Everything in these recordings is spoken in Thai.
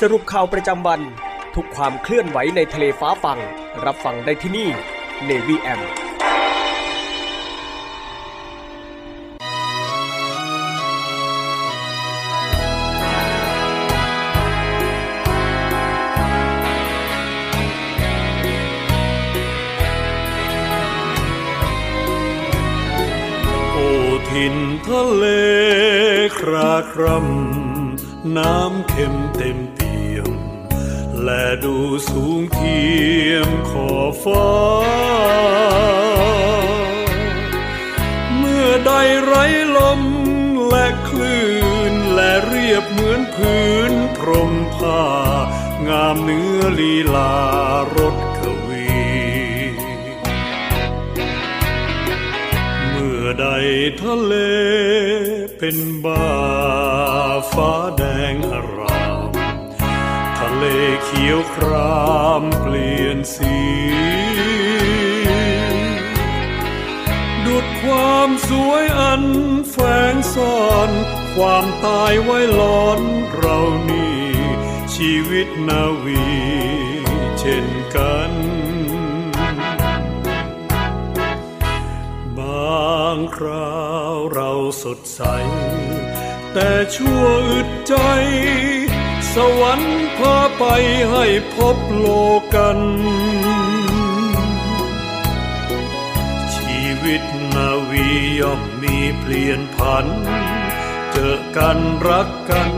สรุปข่าวประจำวัน ทุกความเคลื่อนไหวในทะเลฟ้าฟังรับฟังได้ที่นี่ Navy M โอ้ทินทะเลคราครำน้ำเค็มเต็มเปี่ และดูสูงเทียมขอบฟ้า เมื่อใดไร้ลมและคลื่นและเรียบเหมือนพื้นพรมผ้างามเนื้อลีลารถกวี เมื่อใดทะเลเป็นบ้าฟ้าแดงอาร เขียวครามเปลี่ยนสี ดุดความสวยอันแฝงซ่อน ความตายไว้หลอนเรานี่ ชีวิตนาวีเช่นกันบางคราวเราสดใส แต่ชั่วอึดใจ สวรรค์พา ให้พบโลกัน ชีวิตนาวีย่อมมีเปลี่ยนผัน เจอกันรักกัน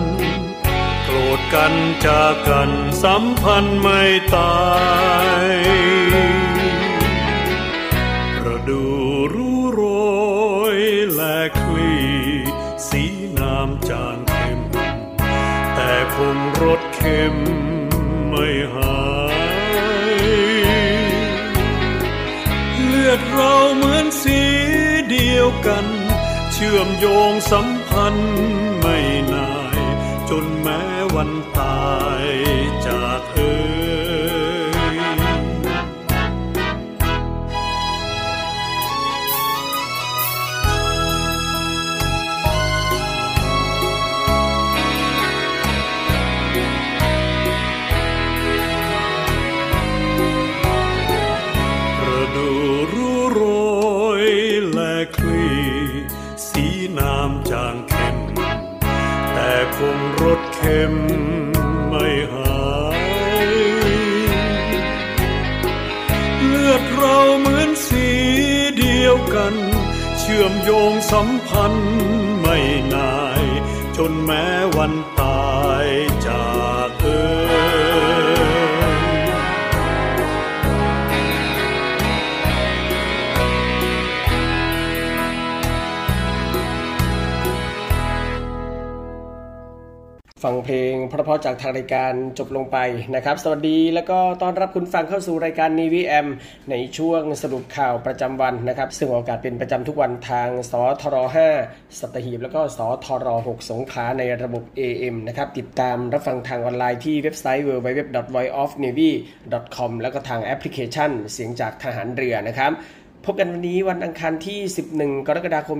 โกรธกันจากกันสัมพันธ์ไม่ตายประดูรู้โรยและคลีสีน้ำจางเข็มแต่คงรสเค็ม หายเลือดเราเหมือนสีเดียวกัน เชื่อมโยงสัมพันธ์ไม่นาย จนแม้วันตายจากเอ่ย โยงสัมพันธ์ไม่นาย จนแม้วัน ฟังเพลงเพราะๆจากทางรายการจบลงไปนะครับ สวัสดีแล้วก็ต้อนรับคุณฟังเข้าสู่รายการนีวีแอมในช่วงสรุปข่าวประจำวันนะครับ ซึ่งออกาศเป็นประจำทุกวันทางสทร5สัตหีบแล้วก็สทร6สงขลาในระบบ AM นะครับติดตามรับฟังทางออนไลน์ที่เว็บไซต์ www.voiceofnavy.com แล้วก็ทางแอปพลิเคชัน เสียงจากทหารเรือนะครับ พบกันวันนี้วันอังคารที่ 11 กรกฎาคม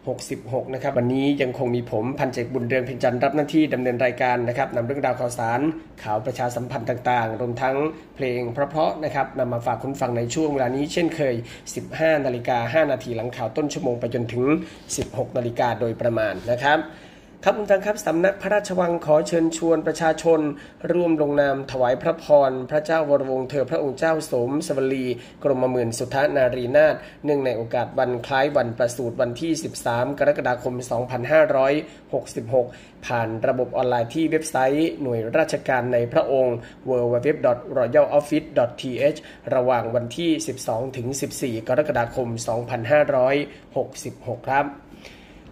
2566 นะครับ วันนี้ยังคงมีผมพันเจกบุญเรืองเพ็ญจันทร์รับหน้าที่ดำเนินรายการนะครับนำเรื่องราวข่าวสาร ข่าวประชาสัมพันธ์ต่างๆ รวมทั้งเพลงเพราะๆนะครับนำมาฝากคุณฟังในช่วงเวลานี้เช่นเคย 15 นาฬิกา 5 นาทีหลังข่าวต้นชั่วโมงไปจนถึง 16 นาฬิกาโดยประมาณนะครับ ครับคุณฟังครับสำนักพระราชวังขอเชิญชวนประชาชน ร่วมลงนามถวายพระพร พระเจ้าวรวงเธอพระองค์เจ้าสมสวลี กรมหมื่นสุทธนารีนาถเนื่องในโอกาสวันคล้ายวันประสูติวันที่ 13 กรกฎาคม 2566 ผ่านระบบออนไลน์ที่เว็บไซต์หน่วยราชการในพระองค์ www.royaloffice.th ระหว่างวันที่ 12-14 กรกฎาคม 2566 ครับ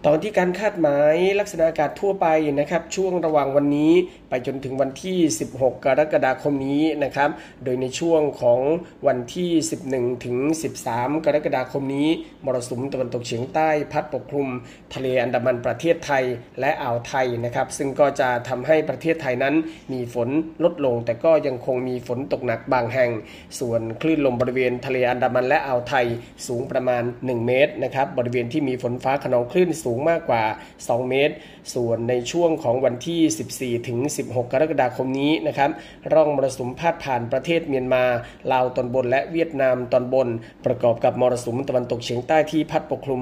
ตอนที่การคาดหมายลักษณะอากาศทั่วไปนะครับ ช่วงระหว่างวันนี้ไปจนถึงวันที่ 16 กรกฎาคมนี้นะครับ โดยในช่วงของวันที่ 11 ถึง 13 กรกฎาคมนี้ มรสุมตะวันตกเฉียงใต้พัดปกคลุม ทะเลอันดามันประเทศไทยและอ่าวไทยนะครับ ซึ่งก็จะทำให้ประเทศไทยนั้นมีฝนลดลง แต่ก็ยังคงมีฝนตกหนักบางแห่ง ส่วนคลื่นลมบริเวณทะเลอันดามันและอ่าวไทยสูงประมาณ 1 เมตรนะครับบริเวณที่มีฝนฟ้าขนองคลื่นสูงมากกว่า 2 เมตร ส่วนในช่วงของวันที่ 14 ถึง 16 กรกฎาคมนี้นะครับ ร่องมรสุมพาดผ่านประเทศเมียนมา ลาวตอนบนและเวียดนามตอนบน ประกอบกับมรสุมตะวันตกเฉียงใต้ที่พัดปกคลุม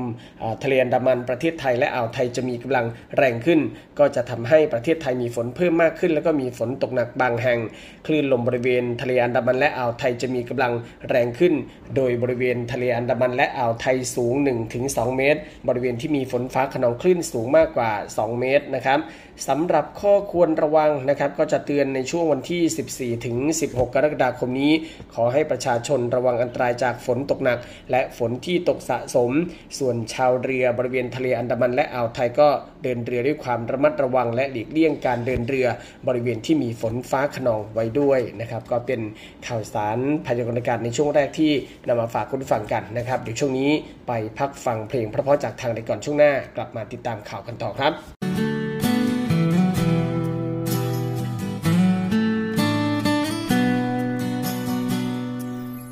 ทะเลอันดามันประเทศไทยและอ่าวไทยจะมีกำลังแรงขึ้น ก็จะทำให้ประเทศไทยมีฝนเพิ่มมากขึ้น แล้วก็มีฝนตกหนักบางแห่ง คลื่นลมบริเวณทะเลอันดามันและอ่าวไทยจะมีกำลังแรงขึ้น โดยบริเวณทะเลอันดามันและอ่าวไทยสูง 1-2 เมตร บริเวณที่มีฝนฟ้าขนองคลื่นสูงมากกว่า 2 เมตรนะครับสำหรับข้อควรระวังนะครับ ก็จะเตือนในช่วงวันที่ 14 ถึง 16 กรกฎาคมนี้ ขอให้ประชาชนระวังอันตรายจากฝนตกหนัก และฝนที่ตกสะสม ส่วนชาวเรือบริเวณทะเลอันดามันและอ่าวไทยก็เดินเรือด้วยความระมัดระวัง และหลีกเลี่ยงการเดินเรือบริเวณที่มีฝนฟ้าขนองไว้ด้วยนะครับ ก็เป็นข่าวสารพยากรณ์อากาศในช่วงแรกที่นำมาฝากคุณฟังกันนะครับเดี๋ยวช่วงนี้ไปพักฟังเพลงเพราะๆจากทางในก่อนช่วงหน้ากลับมาติดตามข่าวกันต่อครับ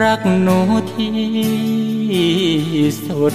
รักหนูที่สุด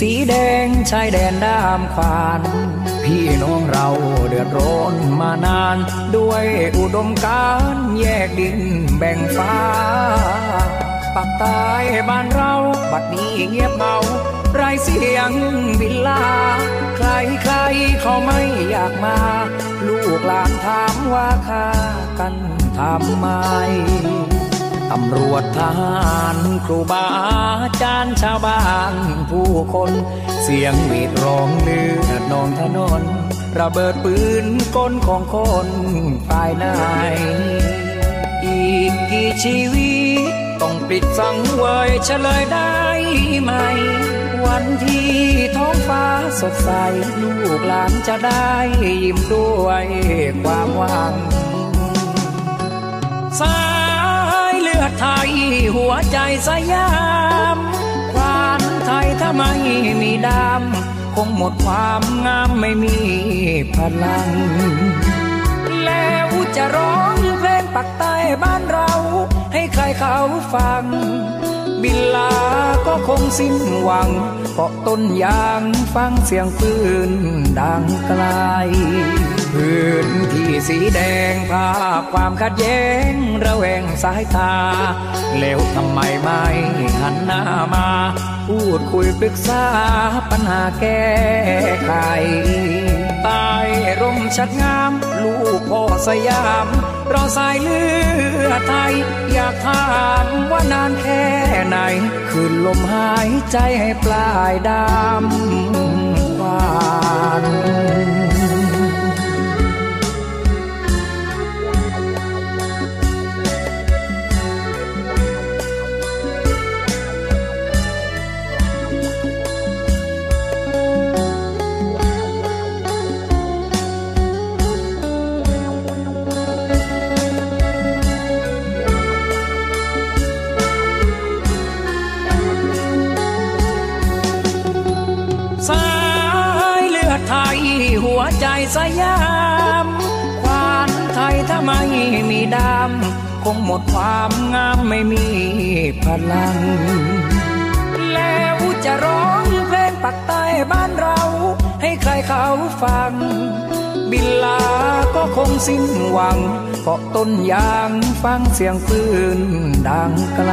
สีแดงชายแดนด้ามขวาน พี่น้องเราเดือดร้อนมานาน ด้วยอุดมการแยกดินแบ่งฟ้าปักใต้บ้านเรา บัดนี้เงียบเมาไรเสียงบินลา ใครใครเขาไม่อยากมา ลูกหลานถามว่าค่ากันทำไม ตำรวจทหารครูบาอาจารย์ชาวบ้านผู้คน เสียงหวีดร้องเลือดนองถนน ระเบิดปืนก้นของคนภายในอีกกี่ชีวิตต้องปิดสังเวยเฉลยได้ไหม วันที่ท้องฟ้าสดใส ลูกหลานจะได้ยิ้มด้วยความหวังสา อไทยหัวใจสยาม ควานไทยถ้าไม่มีดำคงหมดความงามไม่มีพลัง แล้วจะร้องเพลงปักใต้บ้านเรา ให้ใครเขาฟัง บินลาก็คงสิ้นหวังาะต้นยางฟังเสียงปืนดังไกลพื้นที่สีแดงภาพความขัดแย้งระแวงสายตา แล้วทำไมไม่หันหน้ามา พูดคุยปรึกษาปัญหาแก้ไข ชัดงาม ลูกพ่อสยามรอสายเลือดไทย อยากถามว่านานแค่ไหน คืนลมหายใจให้ปลายดำวาน สยามควานไทยถ้าไม่มีดำคงหมดความงามไม่มีพลัง แล้วจะร้องเพลงปักใต้บ้านเรา ให้ใครเขาฟัง บินลาก็คงสิ้นหวังเกาะต้นยางฟังเสียงปืนดังไกล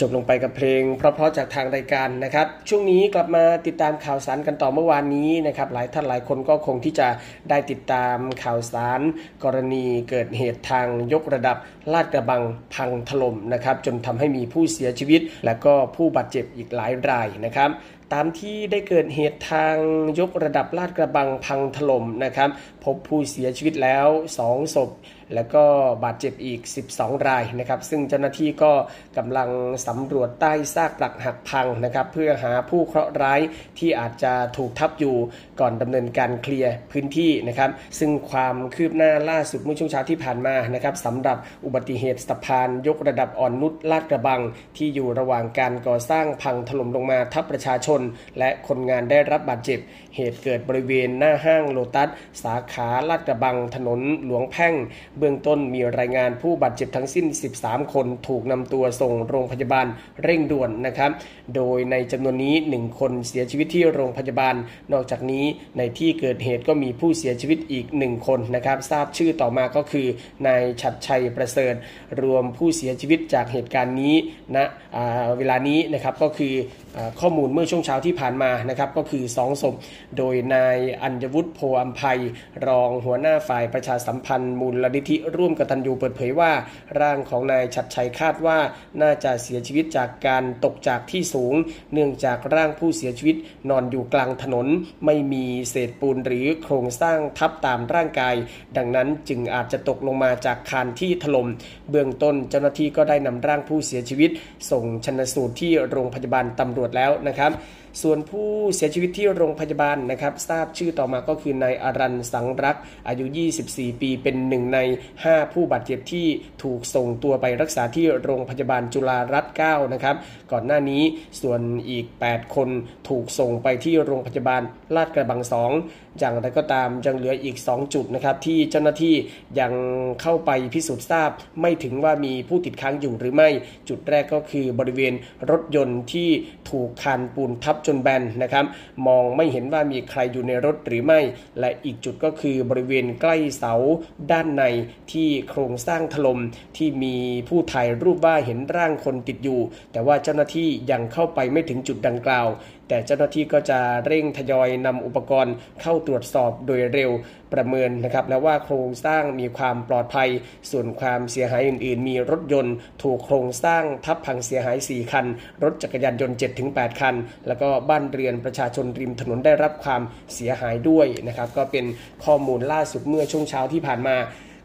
จบลงไปกับเพลงเพราะๆจากทางรายการนะครับ ช่วงนี้กลับมาติดตามข่าวสารกันต่อเมื่อวานนี้นะครับ หลายท่านหลายคนก็คงที่จะได้ติดตามข่าวสาร กรณีเกิดเหตุทางยกระดับลาดกระบังพังถล่มนะครับ จนทำให้มีผู้เสียชีวิต และก็ผู้บาดเจ็บอีกหลายรายนะครับตามที่ได้เกิดเหตุทางยกระดับลาดกระบังพังถล่มนะครับ พบผู้เสียชีวิตแล้ว 2 ศพ แล้วก็บาดเจ็บอีก 12 รายนะครับซึ่งเจ้าหน้าที่ก็กำลังสำรวจใต้ซากปรักหักพังนะครับเพื่อหาผู้เคราะห์ร้ายที่อาจจะถูกทับอยู่ก่อนดำเนินการเคลียร์พื้นที่นะครับซึ่งความคืบหน้าล่าสุดเมื่อช่วงเช้าที่ผ่านมานะครับสำหรับอุบัติเหตุสะพานยกระดับอ่อนนุชลาดกระบัง ที่อยู่ระหว่างการก่อสร้างพังถล่มลงมาทับประชาชน และคนงานได้รับบาดเจ็บเหตุเกิดบริเวณหน้าห้างโลตัส สาขาลาดกระบังถนนหลวงแพ่ง เบื้องต้นมีรายงานผู้บาดเจ็บทั้งสิ้น 13 คนถูกนำตัวส่งโรงพยาบาลเร่งด่วนนะครับ โดยในจำนวนนี้ 1 คนเสียชีวิตที่โรงพยาบาล นอกจากนี้ในที่เกิดเหตุก็มีผู้เสียชีวิตอีก 1 คนนะครับ ทราบชื่อต่อมาก็คือนายชัดชัยประเสริฐ รวมผู้เสียชีวิตจากเหตุการณ์นี้ณนะเวลานี้นะครับก็คือข้อมูลเมื่อช่วงเช้าที่ผ่านมานะครับก็คือ2ศพ โดยนายอัญวุฒิโพอัมภัย รองหัวหน้าฝ่ายประชาสัมพันธ์มูลนิธิร่วมกตัญญูเปิดเผยว่า ร่างของนายชัดชัยคาดว่าน่าจะเสียชีวิตจากการตกจากที่สูง เนื่องจากร่างผู้เสียชีวิตนอนอยู่กลางถนน ไม่มีเศษปูนหรือโครงสร้างทับตามร่างกาย ดังนั้นจึงอาจจะตกลงมาจากคานที่ถลม่มเบื้องต้นเจ้าหน้าที่ก็ได้นำร่างผู้เสียชีวิต ส่งชนสูตรที่โรงพยาบาลตำรวจแล้วนะครับ ส่วนผู้เสียชีวิตที่โรงพยาบาลนะครับ ทราบชื่อต่อมาก็คือนายอารันสังรักอายุ 24 ปีเป็นหนึ่งใน 5 ผู้บาดเจ็บที่ถูกส่งตัวไปรักษาที่โรงพยาบาลจุฬารัตน์9นะครับ ก่อนหน้านี้ส่วนอีก 8 คนถูกส่งไปที่โรงพยาบาลลาดกระบัง 2 อย่างไรก็ตามยังเหลืออีก 2 จุดนะครับ ที่เจ้าหน้าที่ยังเข้าไปพิสูจน์ทราบ ไม่ถึงว่ามีผู้ติดค้างอยู่หรือไม่ จุดแรกก็คือบริเวณรถยนต์ที่ถูกคานปูนทับจนแบนนะครับ มองไม่เห็นว่ามีใครอยู่ในรถหรือไม่ และอีกจุดก็คือบริเวณใกล้เสาด้านในที่โครงสร้างถลม่มที่มีผู้ถ่ายรูปว่าเห็นร่างคนติดอยู่ แต่ว่าเจ้าหน้าที่ยังเข้าไปไม่ถึงจุดดังกล่าว แต่เจ้าหน้าที่ก็จะเร่งทยอยนำอุปกรณ์เข้าตรวจสอบโดยเร็วประเมินนะครับแล้วว่าโครงสร้างมีความปลอดภัย ส่วนความเสียหายอื่น ๆ มีรถยนต์ ถูกโครงสร้างทับพังเสียหาย 4 คัน รถจักรยานยนต์ 7-8 คัน แล้วก็บ้านเรือนประชาชนริมถนนได้รับความเสียหายด้วยนะครับก็เป็นข้อมูลล่าสุดเมื่อช่วงเช้าที่ผ่านมา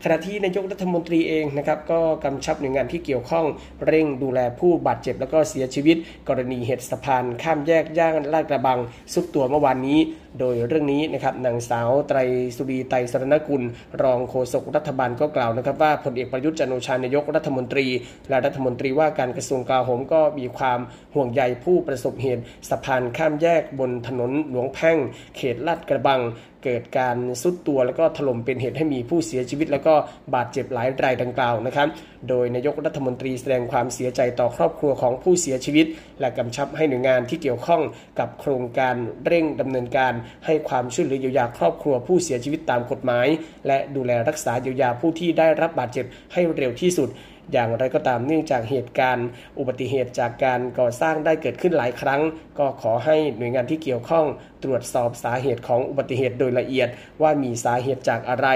ขณะที่นายกรัฐมนตรีเองนะครับก็กำชับหน่วยงานที่เกี่ยวข้องเร่งดูแลผู้บาดเจ็บ แล้วก็เสียชีวิต กรณีเหตุสะพานข้ามแยกย่างลาดกระบัง สุดตัวเมื่อวานนี้ โดยเรื่องนี้นะครับนางสาวไตรสุรีไตรสรณกุล รองโฆษกรัฐบาลก็กล่าวนะครับว่าพลเอกประยุทธ์จันโอชานายกรัฐมนตรี และรัฐมนตรีว่าการกระทรวงกลาโหมก็มีความห่วงใยผู้ประสบเหตุสะพานข้ามแยกบนถนนหลวงแพ่ง เขตลาดกระบังเกิดการซุดตัวแล้วก็ถล่มเป็นเหตุให้มีผู้เสียชีวิต แล้วก็บาดเจ็บหลายรายดังกล่าวนะครับ โดยนายกรัฐมนตรีแสดงความเสียใจต่อครอบครัวของผู้เสียชีวิต และกำชับให้หน่วยงานที่เกี่ยวข้องกับโครงการเร่งดำเนินการ ให้ความช่วยเหลือเยียวยาครอบครัวผู้เสียชีวิตตามกฎหมาย และดูแลรักษาเยียวยาผู้ที่ได้รับบาดเจ็บให้เร็วที่สุด อย่างไรก็ตามเนื่องจากเหตุการณ์ อุบัติเหตุจากการก่อสร้างได้เกิดขึ้นหลายครั้ง ก็ขอให้หน่วยงานที่เกี่ยวข้องตรวจสอบสาเหตุของอุบัติเหตุโดยละเอียด ว่ามีสาเหตุจากอะไร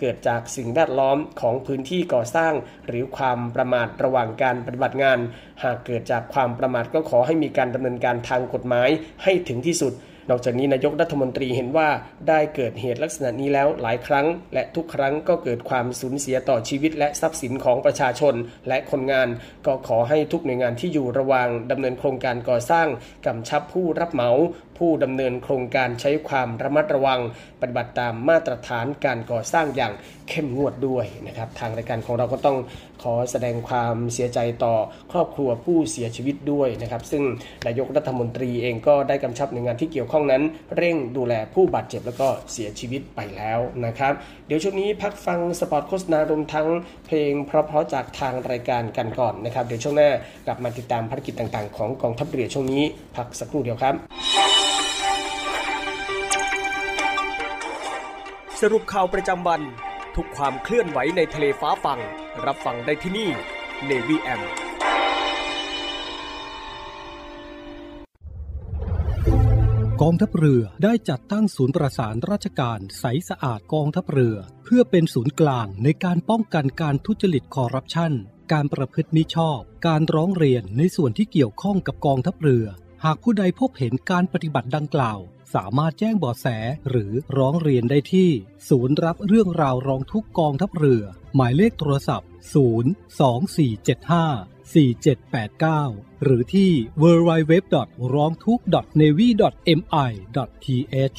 เกิดจากสิ่งแวดล้อมของพื้นที่ก่อสร้าง หรือความประมาทระหว่างการปฏิบัติงาน หากเกิดจากความประมาทก็ขอให้มีการดำเนินการทางกฎหมายให้ถึงที่สุด นอกจากนี้นายกรัฐมนตรีเห็นว่าได้เกิดเหตุลักษณะนี้แล้วหลายครั้ง และทุกครั้งก็เกิดความสูญเสียต่อชีวิต และทรัพย์สินของประชาชน และคนงาน ก็ขอให้ทุกหน่วยงานที่อยู่ระหว่างดำเนินโครงการก่อสร้างกำชับผู้รับเหมา ผู้ดำเนินโครงการใช้ความระมัดระวัง ปฏิบัติตามมาตรฐานการก่อสร้างอย่างเข้มงวดด้วยนะครับทางรายการของเราก็ต้องขอแสดงความเสียใจต่อครอบครัวผู้เสียชีวิตด้วยนะครับ ซึ่งนายกรัฐมนตรีเองก็ได้กำชับหน่วยงานที่เกี่ยวข้องนั้น เร่งดูแลผู้บาดเจ็บแล้วก็เสียชีวิตไปแล้วนะครับ เดี๋ยวช่วงนี้พักฟังสปอตโฆษณารวมทั้งเพลงเพราะๆจากทางรายการกันก่อนนะครับ เดี๋ยวช่วงหน้ากลับมาติดตามภารกิจต่างๆ ของกองทัพเรือช่วงนี้พักสักครู่เดียวครับ สรุปข่าวประจำวัน ทุกความเคลื่อนไหวในทะเลฟ้าฟัง รับฟังได้ที่นี่ Navy M กองทัพเรือได้จัดตั้งศูนย์ประสานราชการใสสะอาดกองทัพเรือ เพื่อเป็นศูนย์กลางในการป้องกันการทุจริตคอร์รัปชันการประพฤติมิชอบ การร้องเรียนในส่วนที่เกี่ยวข้องกับกองทัพเรือ หากผู้ใดพบเห็นการปฏิบัติดังกล่าว สามารถแจ้งเบาะแสหรือร้องเรียนได้ที่ ศูนย์รับเรื่องราวร้องทุกกองทัพเรือ หมายเลขโทรศัพท์ 02475 4789 หรือที่ www.rongthuk.navy.mi.th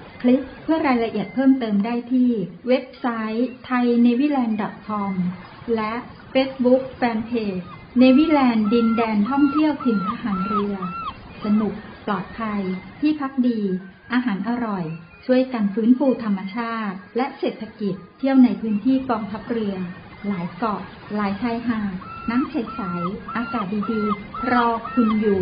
คลิกเพื่อรายละเอียดเพิ่มเติมได้ที่ เว็บไซต์ thainewiland.com และ Facebook Fanpage เนวิแลนด์ดินแดนท่องเที่ยวถิ่นทหารเรือ สนุก ปลอดภัย ที่พักดี อาหารอร่อย ช่วยกันฟื้นฟูธรรมชาติ และเศรษฐกิจ เที่ยวในพื้นที่กองทัพเรือ หลายเกาะ หลายชายหาด น้ำใสๆ อากาศดีๆ รอคุณอยู่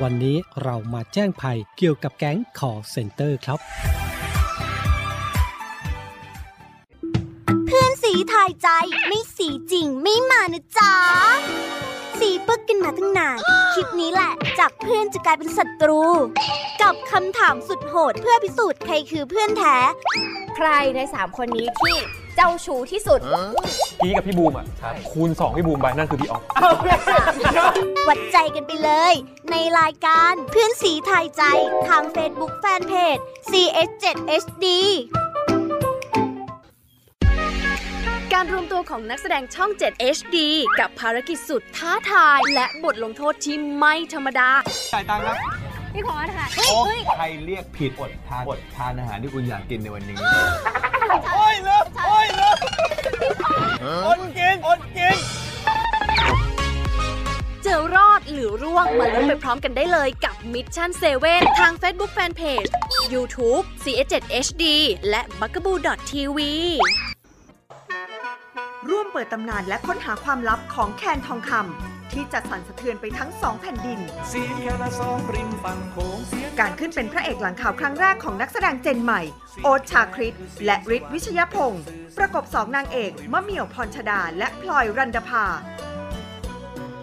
วันนี้เรามาแจ้งภัยเกี่ยวกับแก๊ง call center ครับ เพื่อนสีทายใจไม่สีจริงไม่มานะจ๊ะ สีปึกกันมาตั้งนาน คลิปนี้แหละ จากเพื่อนจะกลายเป็นศัตรู กับคำถามสุดโหดเพื่อพิสูจน์ใครคือเพื่อนแท้ ใครในสามคนนี้ที่ เจ้าชู้ที่สุด พี่กับพี่บูมอะคูณ 2 พี่บูมไปนั่นคือพี่ออฟวัดใจกันไปเลย ในรายการเพื่อนสีทายใจทาง Facebook Fanpage CS7HD การรวมตัวของนักแสดงช่อง 7 HD กับภารกิจสุดท้าทาย และบทลงโทษที่ไม่ธรรมดาจ่ายตังค์นะ พี่ขอทานโอ้ใครเรียกผิดอดทานอดทานอาหารที่คุณอยากกินในวันนี้ โอ้ยเลิกโอ้ยเลิกอดกินอดกินจะรอดหรือร่วงมาลุ้นไปพร้อมกันได้เลยกับ Mission 7 ทาง Facebook Fanpage YouTube CS7HD และ b u g a b o o TV ร่วมเปิดตำนานและค้นหาความลับของแคนทองคำที่จะสั่นสะเทือนไปทั้งสองแผ่นดิน การขึ้นเป็นพระเอกหลังข่าวครั้งแรกของนักแสดงเจนใหม่ โอ๊ตชาคริต และฤทธิ์วิชยพงศ์ประกบสองนางเอกมะเหมี่ยวพรชดา และพลอยรันดาภา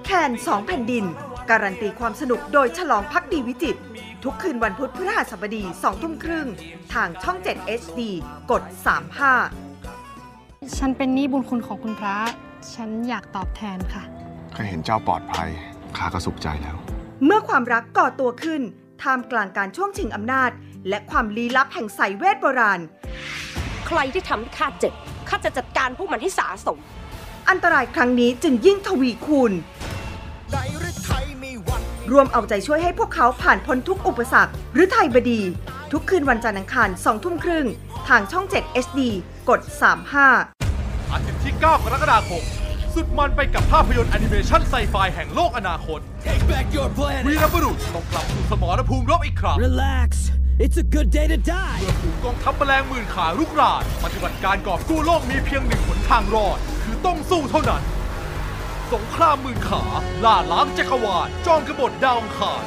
แคนสองแผ่นดิน การันตีความสนุกโดยฉลองพักดีวิจิตทุกคืนวันพุธพฤหัสบดี2ทุ่มครึ่ง ทางช่อง 7 HD กด 35 ฉันเป็นหนี้บุญคุณของคุณพระ ฉันอยากตอบแทนค่ะข้าเห็นเจ้าปลอดภัยข้าก็สุขใจแล้ว เมื่อความรักก่อตัวขึ้นท่ามกลางการช่วงชิงอำนาจ และความลี้ลับแห่งสายเวทโบราณ ใครที่ทำให้ข้าเจ็บข้าจะจัดการพวกมันให้สาสม อันตรายครั้งนี้จึงยิ่งทวีคูณ รวมเอาใจช่วยให้พวกเขาผ่านพ้นทุกอุปสรรค หรือไทยบดี ทุกคืนวันจันทร์อังคาร2ทุ่มครึ่ง ทางช่อง 7 HD กด 35 อาทิตย์ที่9กรกฎาคม สุดมันไปกับภาพยนตร์แอนิเมชันไซไฟแห่งโลกอนาคต วีรบุรุษต้องกลับสู่สมรภูมิรบอีกครั้ง Relax It's a good day to die เมื่อฝูงกองทัพแมลงหมื่นขารุกรานปฏิบัติการกอบกู้โลกมีเพียงหนึ่งหนทางรอด คือต้องสู้เท่านั้น สงครามหมื่นขาล่าล้างจักรวาลจอมกบฏดาวอังคาร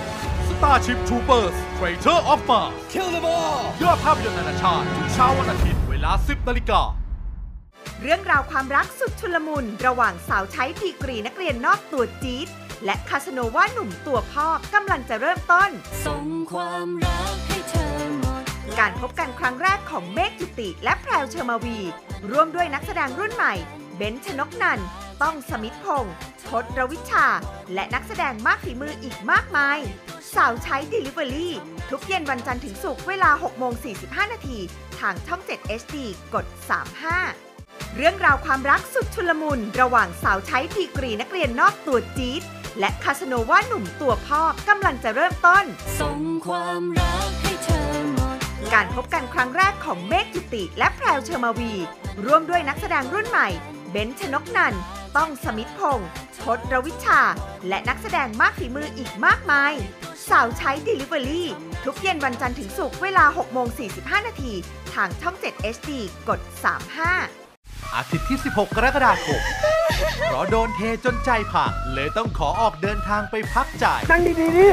Starship Troopers Traitor of Mars Kill them all ยอดภาพยนตร์นานาชาติทุกเช้าวันอาทิตย์เวลา 10นาฬิกา เรื่องราวความรักสุดชุลมุน ระหว่างสาวใช้ดีกรีนักเรียนนอกตัวจี๊ดและคาสโนว่าหนุ่มตัวพ่อกำลังจะเริ่มต้น ส่งความรักให้เธอหมดการพบกันครั้งแรกของเมฆจุติและแพรวเฌอมาวีร์ ร่วมด้วยนักแสดงรุ่นใหม่ เบนชนกนันท์ต้องสมิธพงศ์ทศรวิชา และนักแสดงมากฝีมืออีกมากมาย สาวใช้ Delivery ทุกเย็นวันจันทร์ถึงศุกร์เวลา6โมง45 นาที ทางช่อง 7 HD กด 35 เรื่องราวความรักสุดชุลมุน ระหว่างสาวใช้ดีกรีนักเรียนนอกตัวจี๊ดและคาสโนว่าหนุ่มตัวพ่อกำลังจะเริ่มต้น ส่งความรักให้เธอหมดการพบกันครั้งแรกของเมฆจุติและแพรวเชอร์มาวี ร่วมด้วยนักแสดงรุ่นใหม่ เบนชนกนันท์ต้องสมิธพงศ์ทศรวิชา และนักแสดงมากฝีมืออีกมากมาย สาวใช้ Delivery ทุกเย็นวันจันทร์ถึงศุกร์เวลา6โมง45 นาที ทางช่อง 7 HD กด 35 อาทิตย์ที่ 16 กรกฎาคมเพราะโดนเทจนใจพังเลยต้องขอออกเดินทางไปพักใจ นั่งดีๆดิ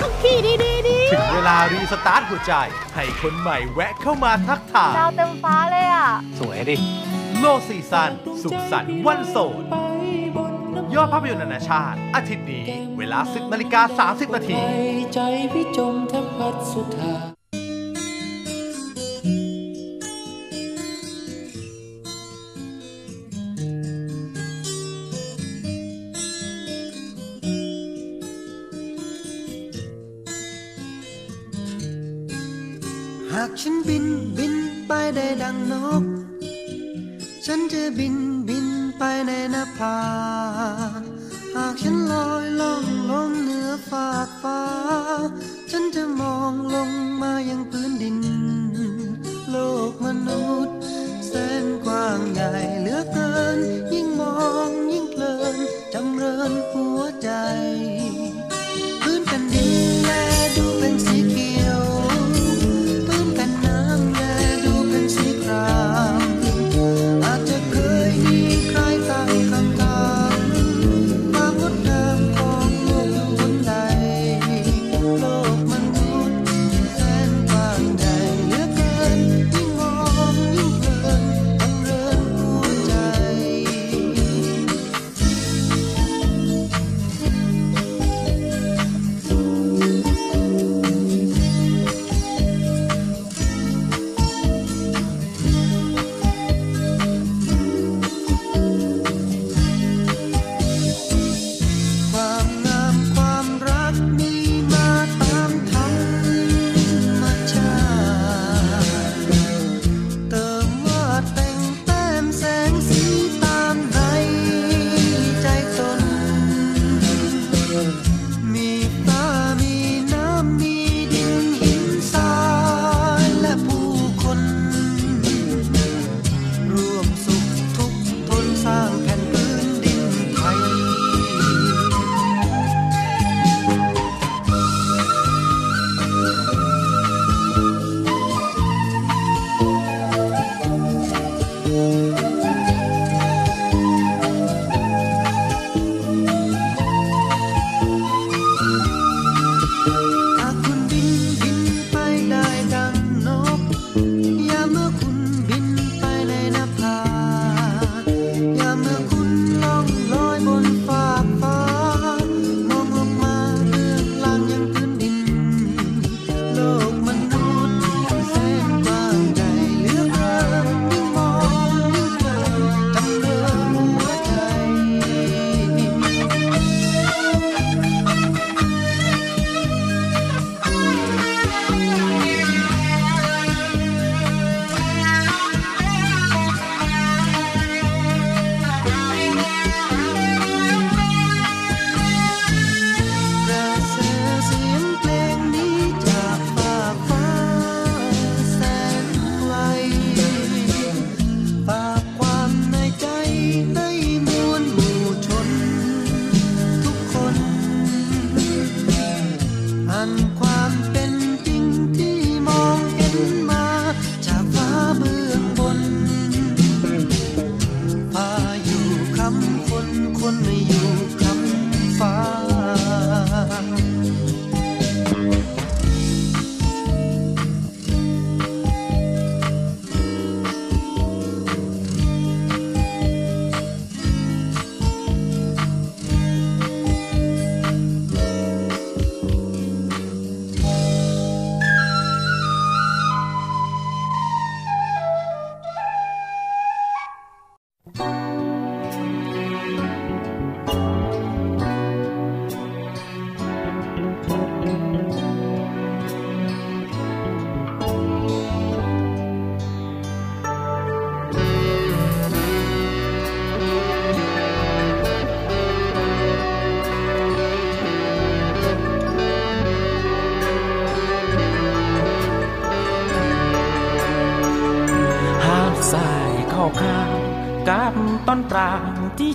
ต้องขี่ดีๆดิถึงเวลารีสตาร์ทหัวใจ ให้คนใหม่แวะเข้ามาทักทายดาวเต็มฟ้าเลยอะ สวยดิ โลกซีซัน สุขสันต์วันโสดยอดภาพยนตร์นานาชาติ อาทิตย์นี้ เวลา 10นาฬิกา 30 นาทีางหากฉันบินบินไปได้ดังนก ฉันจะบินบินไปในนภาหากฉันลอยล่องลงเหนือฟากฟ้า ฉันจะมองลง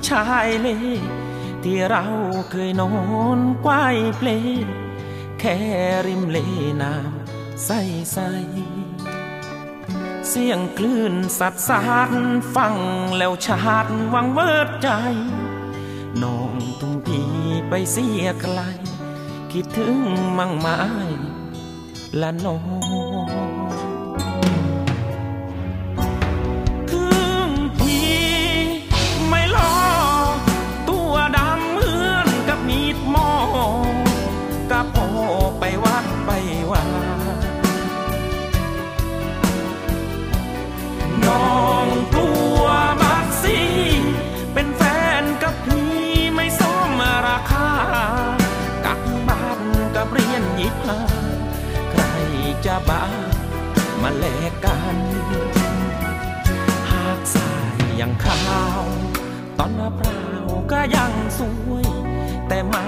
ชายเล ที่เราเคยนอนกวายเปล แค่ริมเลน้ำใสใสเสียงคลื่นสัดสาดฟังแล้วชาดวังเวิดใจน้องทุ่งพีไปเสียไกล คิดถึงมั่งไม้ละน้อง มาแลกกัน หากสายยังขาว ตอนมะพร้าวก็ยังสวย แต่มา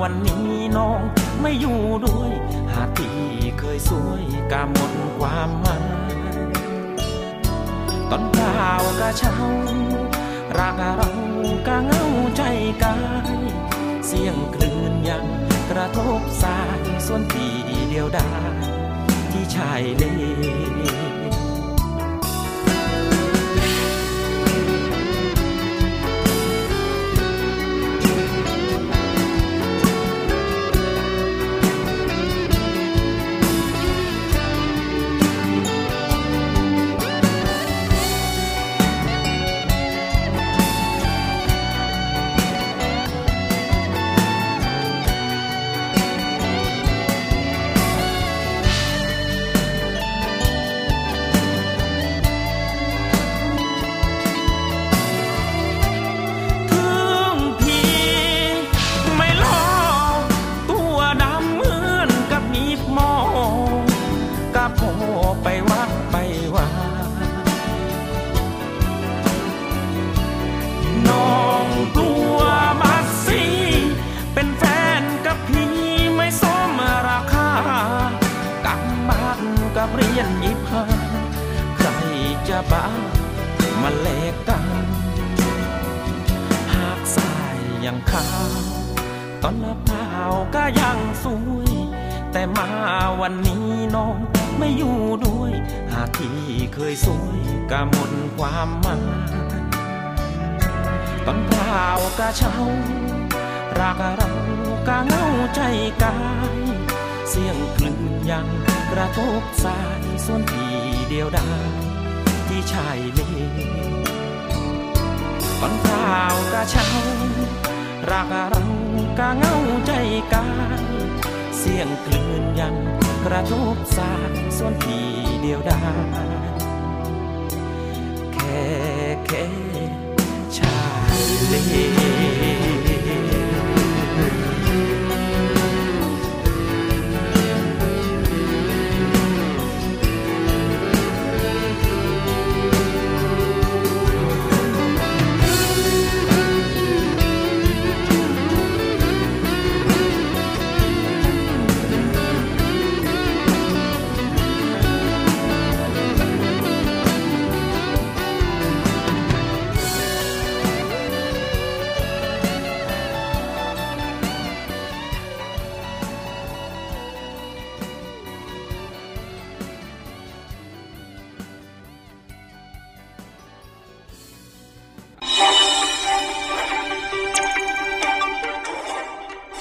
วันนี้น้องไม่อยู่ด้วย หากที่เคยสวยก็หมดความหมายตอนเปล่าก็เช่ารักเราก็เงาใจกาย เสียงคลื่นยังกระทบสายส่วนที่เดียวดาย ชายเล ยังขาวตอนมะพร้าก็ยังสวย แต่มาวันนี้น้องไม่อยู่ด้วย หากที่เคยสวยก็หมดความหมายตอนเปล่าก็เช่ารักเราก็เหงาใจกาย เสียงคลื่นยังกระทบสายส่วนที่เดียวดายที่ชายเลตอนเปล่าก็เช่า รักเรากะเหงาใจกายเสียงคลื่นยันกระทบสายส่วนที่เดียวดายแค่แค่ชายเล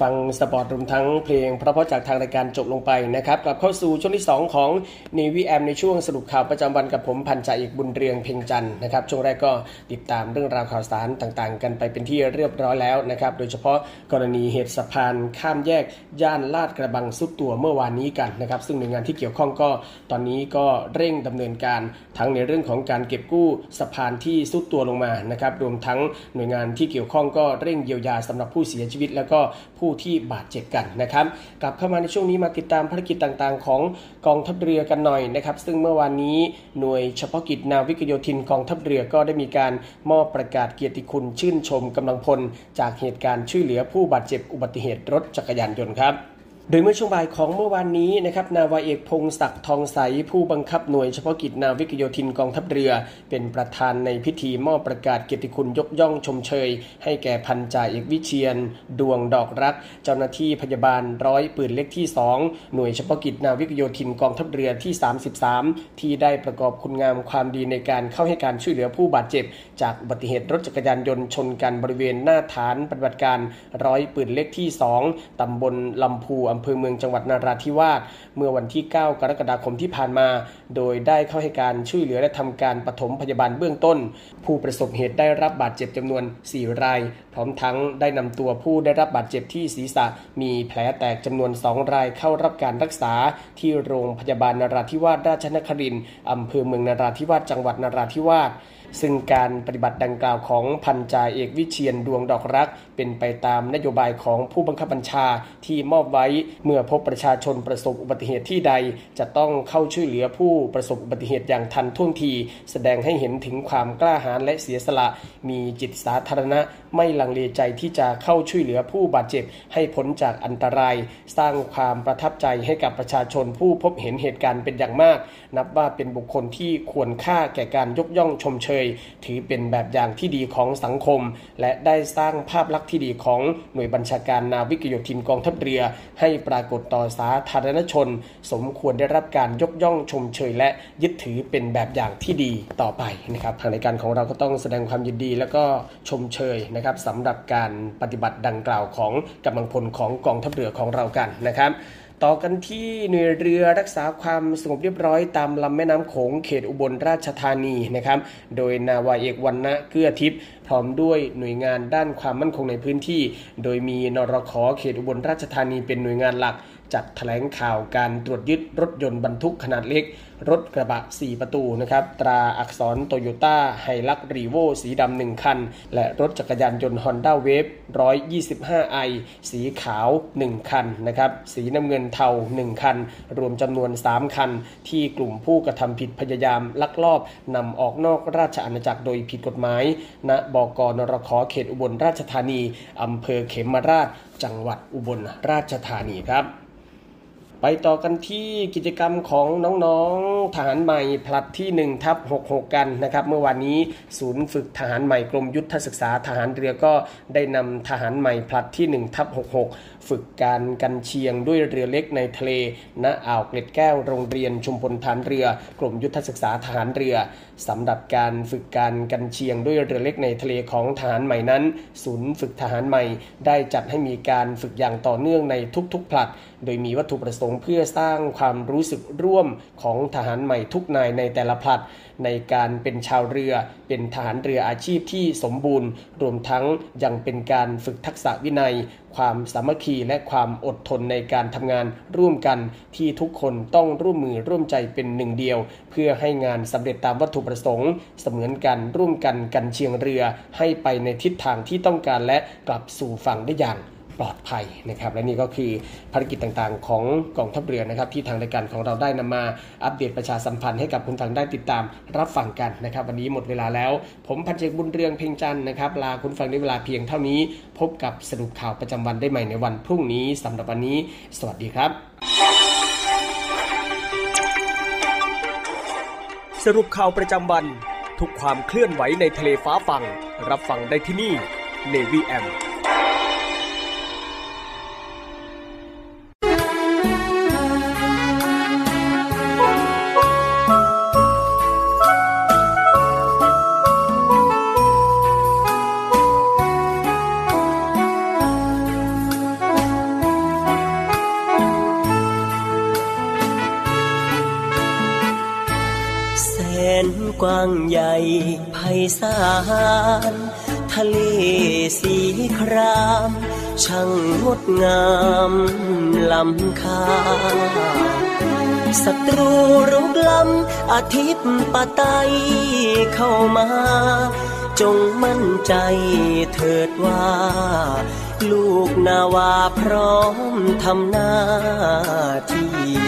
ฟังสปอร์ตรวมทั้งเพลงเพราะๆจากทางรายการจบลงไปนะครับกลับเข้าสู่ช่วงที่ 2 ของ Navy M ในช่วงสรุปข่าวประจำวันกับผมพันจ่าเอกบุญเรืองเพ่งจันทร์นะครับช่วงแรกก็ติดตามเรื่องราวข่าวสารต่างๆ กันไปเป็นที่เรียบร้อยแล้วนะครับโดยเฉพาะกรณีเหตุสะพานข้ามแยกย่านลาดกระบังสุดตัวเมื่อวานนี้กันนะครับซึ่งหน่วยงานที่เกี่ยวข้องก็ตอนนี้ก็เร่งดำเนินการทั้งในเรื่องของการเก็บกู้สะพานที่สุดตัวลงมานะครับรวมทั้งหน่วยงานที่เกี่ยวข้องก็เร่งเยียวยาสำหรับผู้เสียชีวิต แล้วก็ผู้ผู้ที่บาดเจ็บกันนะครับกลับเข้ามาในช่วงนี้มาติดตามภารกิจต่างๆ ของกองทัพเรือกันหน่อยนะครับ ซึ่งเมื่อวานนี้หน่วยเฉพาะกิจนาวิกโยธินกองทัพเรือก็ได้มีการมอบประกาศเกียรติคุณชื่นชมกำลังพล จากเหตุการณ์ช่วยเหลือผู้บาดเจ็บอุบัติเหตุรถจักรยานยนต์ครับ โดยเมื่อช่วงบ่ายของเมื่อวานนี้นะครับนาวาเอกพงศักดิ์ทองใส ผู้บังคับหน่วยเฉพาะกิจนาวิกโยธินกองทัพเรือ เป็นประธานในพิธีมอบประกาศเกียรติคุณยกย่องชมเชย ให้แก่พันจ่าเอกวิเชียน ดวงดอกรัก เจ้าหน้าที่พยาบาลร้อยปืนเล็กที่ 2 หน่วยเฉพาะกิจนาวิกโยธินกองทัพเรือที่ 33 ที่ได้ประกอบคุณงามความดีในการเข้าให้การช่วยเหลือผู้บาดเจ็บ จากอุบัติเหตุรถจักรยานยนต์ชนกันบริเวณหน้าฐานปฏิบัติการร้อยปืนเล็กที่ 2 ตำบลลำพูอำเภอเมืองจังหวัดนาราธิวาสเมื่อวันที่ 9 กรกฎาคมที่ผ่านมา โดยได้เข้าให้การช่วยเหลือและทำการปฐมพยาบาลเบื้องต้น ผู้ประสบเหตุได้รับบาดเจ็บจำนวน 4 ราย พร้อมทั้งได้นำตัวผู้ได้รับบาดเจ็บที่ศีรษะ มีแผลแตกจำนวน 2 รายเข้ารับการรักษา ที่โรงพยาบาลนาราธิวาสราชนครินทร์อำเภอเมืองนาราธิวาสจังหวัดนาราธิวาสซึ่งการปฏิบัติดังกล่าวของพันจ่าเอกวิเชียนดวงดอกรัก เป็นไปตามนโยบายของผู้บังคับบัญชาที่มอบไว้เมื่อพบประชาชนประสบอุบัติเหตุที่ใด จะต้องเข้าช่วยเหลือผู้ประสบอุบัติเหตุอย่างทันท่วงที แสดงให้เห็นถึงความกล้าหาญและเสียสละ มีจิตสาธารณะไม่ลังเลใจที่จะเข้าช่วยเหลือผู้บาดเจ็บให้พ้นจากอันตราย สร้างความประทับใจให้กับประชาชนผู้พบเห็นเหตุการณ์เป็นอย่างมาก นับว่าเป็นบุคคลที่ควรค่าแก่การยกย่องชมเชย ถือเป็นแบบอย่างที่ดีของสังคม และได้สร้างภาพลักษณ์ที่ดีของหน่วยบัญชาการนาวิกโยธินกองทัพเรือ ให้ปรากฏต่อสาธารณชน สมควรได้รับการยกย่องชมเชย และยึดถือเป็นแบบอย่างที่ดีต่อไปนะครับทางรายการของเราก็ต้องแสดงความยินดี แล้วก็ชมเชยนะครับสำหรับการปฏิบัติดังกล่าวของกำลังพลของกองทัพเรือของเรากันนะครับ ต่อกันที่หน่วยเรือรักษาความสงบเรียบร้อยตามลำแม่น้ำโขงเขตอุบลราชธานีนะครับ โดยนาวาเอกวันนะเกื้อทิพย์พร้อมด้วยหน่วยงานด้านความมั่นคงในพื้นที่ โดยมีนรขเขตอุบลราชธานีเป็นหน่วยงานหลัก จัดแถลงข่าวการตรวจยึดรถยนต์บรรทุกขนาดเล็ก รถกระบะ 4 ประตูนะครับ ตราอักษรโตโยต้าไฮลักรีโวสีดำหนึ่งคัน และรถจักรยานยนต์ Honda Wave 125i สีขาว 1 คันนะครับ สีน้ำเงินเทา 1 คัน รวมจำนวน 3 คัน ที่กลุ่มผู้กระทำผิดพยายามลักลอบนำออกนอกราชอาณาจักรโดยผิดกฎหมายณบกนรขเขตอุบลราชธานีอำเภอเขมราช จังหวัดอุบลราชธานีครับ ไปต่อกันที่กิจกรรมของน้องๆทหารใหม่ผลัดที่1ทับ66 กันนะครับ เมื่อวานนี้ศูนย์ฝึกทหารใหม่กรมยุทธศึกษาทหารเรือก็ได้นำทหารใหม่ผลัดที่1ทับ66 ฝึกการกันเชียงด้วยเรือเล็กในทะเล ณ อ่าวเกล็ดแก้วโรงเรียนชุมพลฐานเรือกรมยุทธศึกษาทหารเรือสำหรับการฝึกการกันเชียงด้วยเรือเล็กในทะเลของทหารใหม่นั้น ศูนย์ฝึกทหารใหม่ ได้จัดให้มีการฝึกอย่างต่อเนื่องในทุกๆผลัด โดยมีวัตถุประสงค์เพื่อสร้างความรู้สึกร่วมของทหารใหม่ทุกนายในแต่ละผลัด ในการเป็นชาวเรือ เป็นทหารเรืออาชีพที่สมบูรณ์ รวมทั้งยังเป็นการฝึกทักษะวินัยความสามัคคีและความอดทนในการทำงานร่วมกันที่ทุกคนต้องร่วมมือร่วมใจเป็นหนึ่งเดียว เพื่อให้งานสำเร็จตามวัตถุประสงค์ เสมือนกันร่วมกันกันเชียงเรือ ให้ไปในทิศทางที่ต้องการและกลับสู่ฝั่งได้อย่าง ปลอดภัยนะครับ และนี่ก็คือภารกิจต่างๆ ของกองทัพเรือนะครับที่ทางรายการของเราได้นำมาอัปเดตประชาสัมพันธ์ให้กับคุณฟังได้ติดตามรับฟังกันนะครับ วันนี้หมดเวลาแล้ว ผมพันเจกบุญเรืองเพ่งจันนะครับลาคุณฟังในเวลาเพียงเท่านี้ พบกับสรุปข่าวประจำวันได้ใหม่ในวันพรุ่งนี้สำหรับวันนี้ สวัสดีครับ สรุปข่าวประจำวัน ทุกความเคลื่อนไหวในทะเลฟ้าฟัง รับฟังได้ที่นี่ Navy M ะเลสีคราม ช่างงดงามล้ำค่าศัตรูรุกล้ำอาทิตย์ปะไตเข้ามา จงมั่นใจเถิดว่า ลูกนาวาพร้อมทำหน้าที่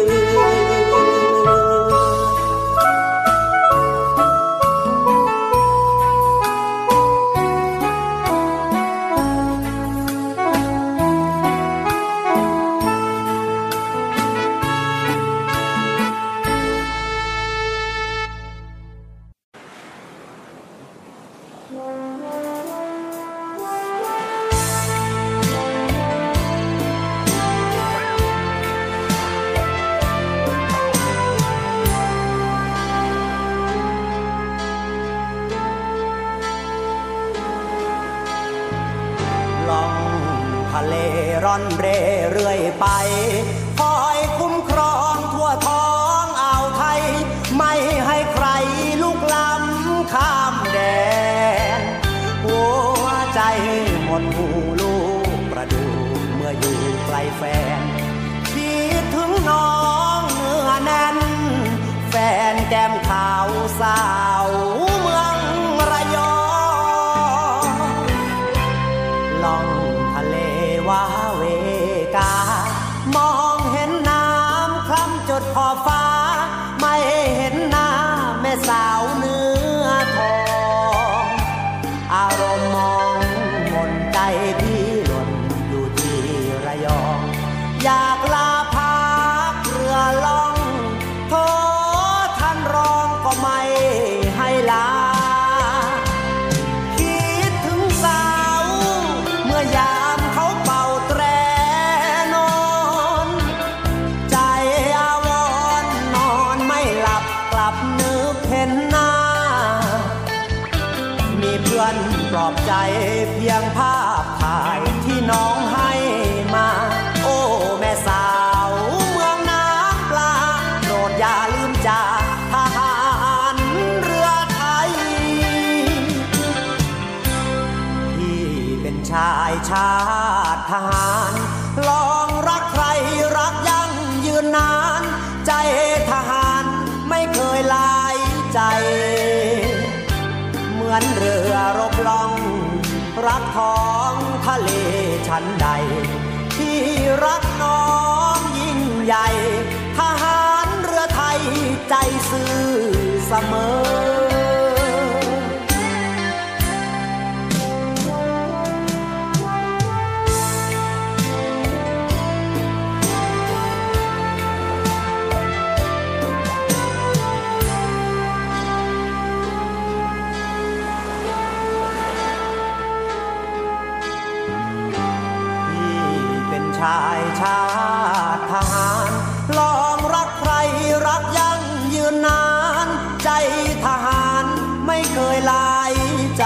อ ไป ชาติทหาร ลองรักใครรักยั่งยืนนาน ใจทหารไม่เคยลายใจ เหมือนเรือรบล่อง รักท้องทะเลชั้นใด ที่รักน้องยิ่งใหญ่ ทหารเรือไทยใจซื่อเสมอ เคยลายใจ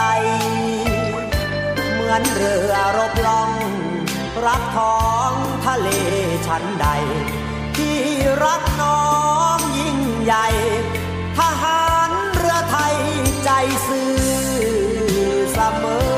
เหมือนเรือรบล่อง รักท้องทะเลชั้นใด ที่รักน้องยิ่งใหญ่ ทหารเรือไทยใจซื่อเสมอ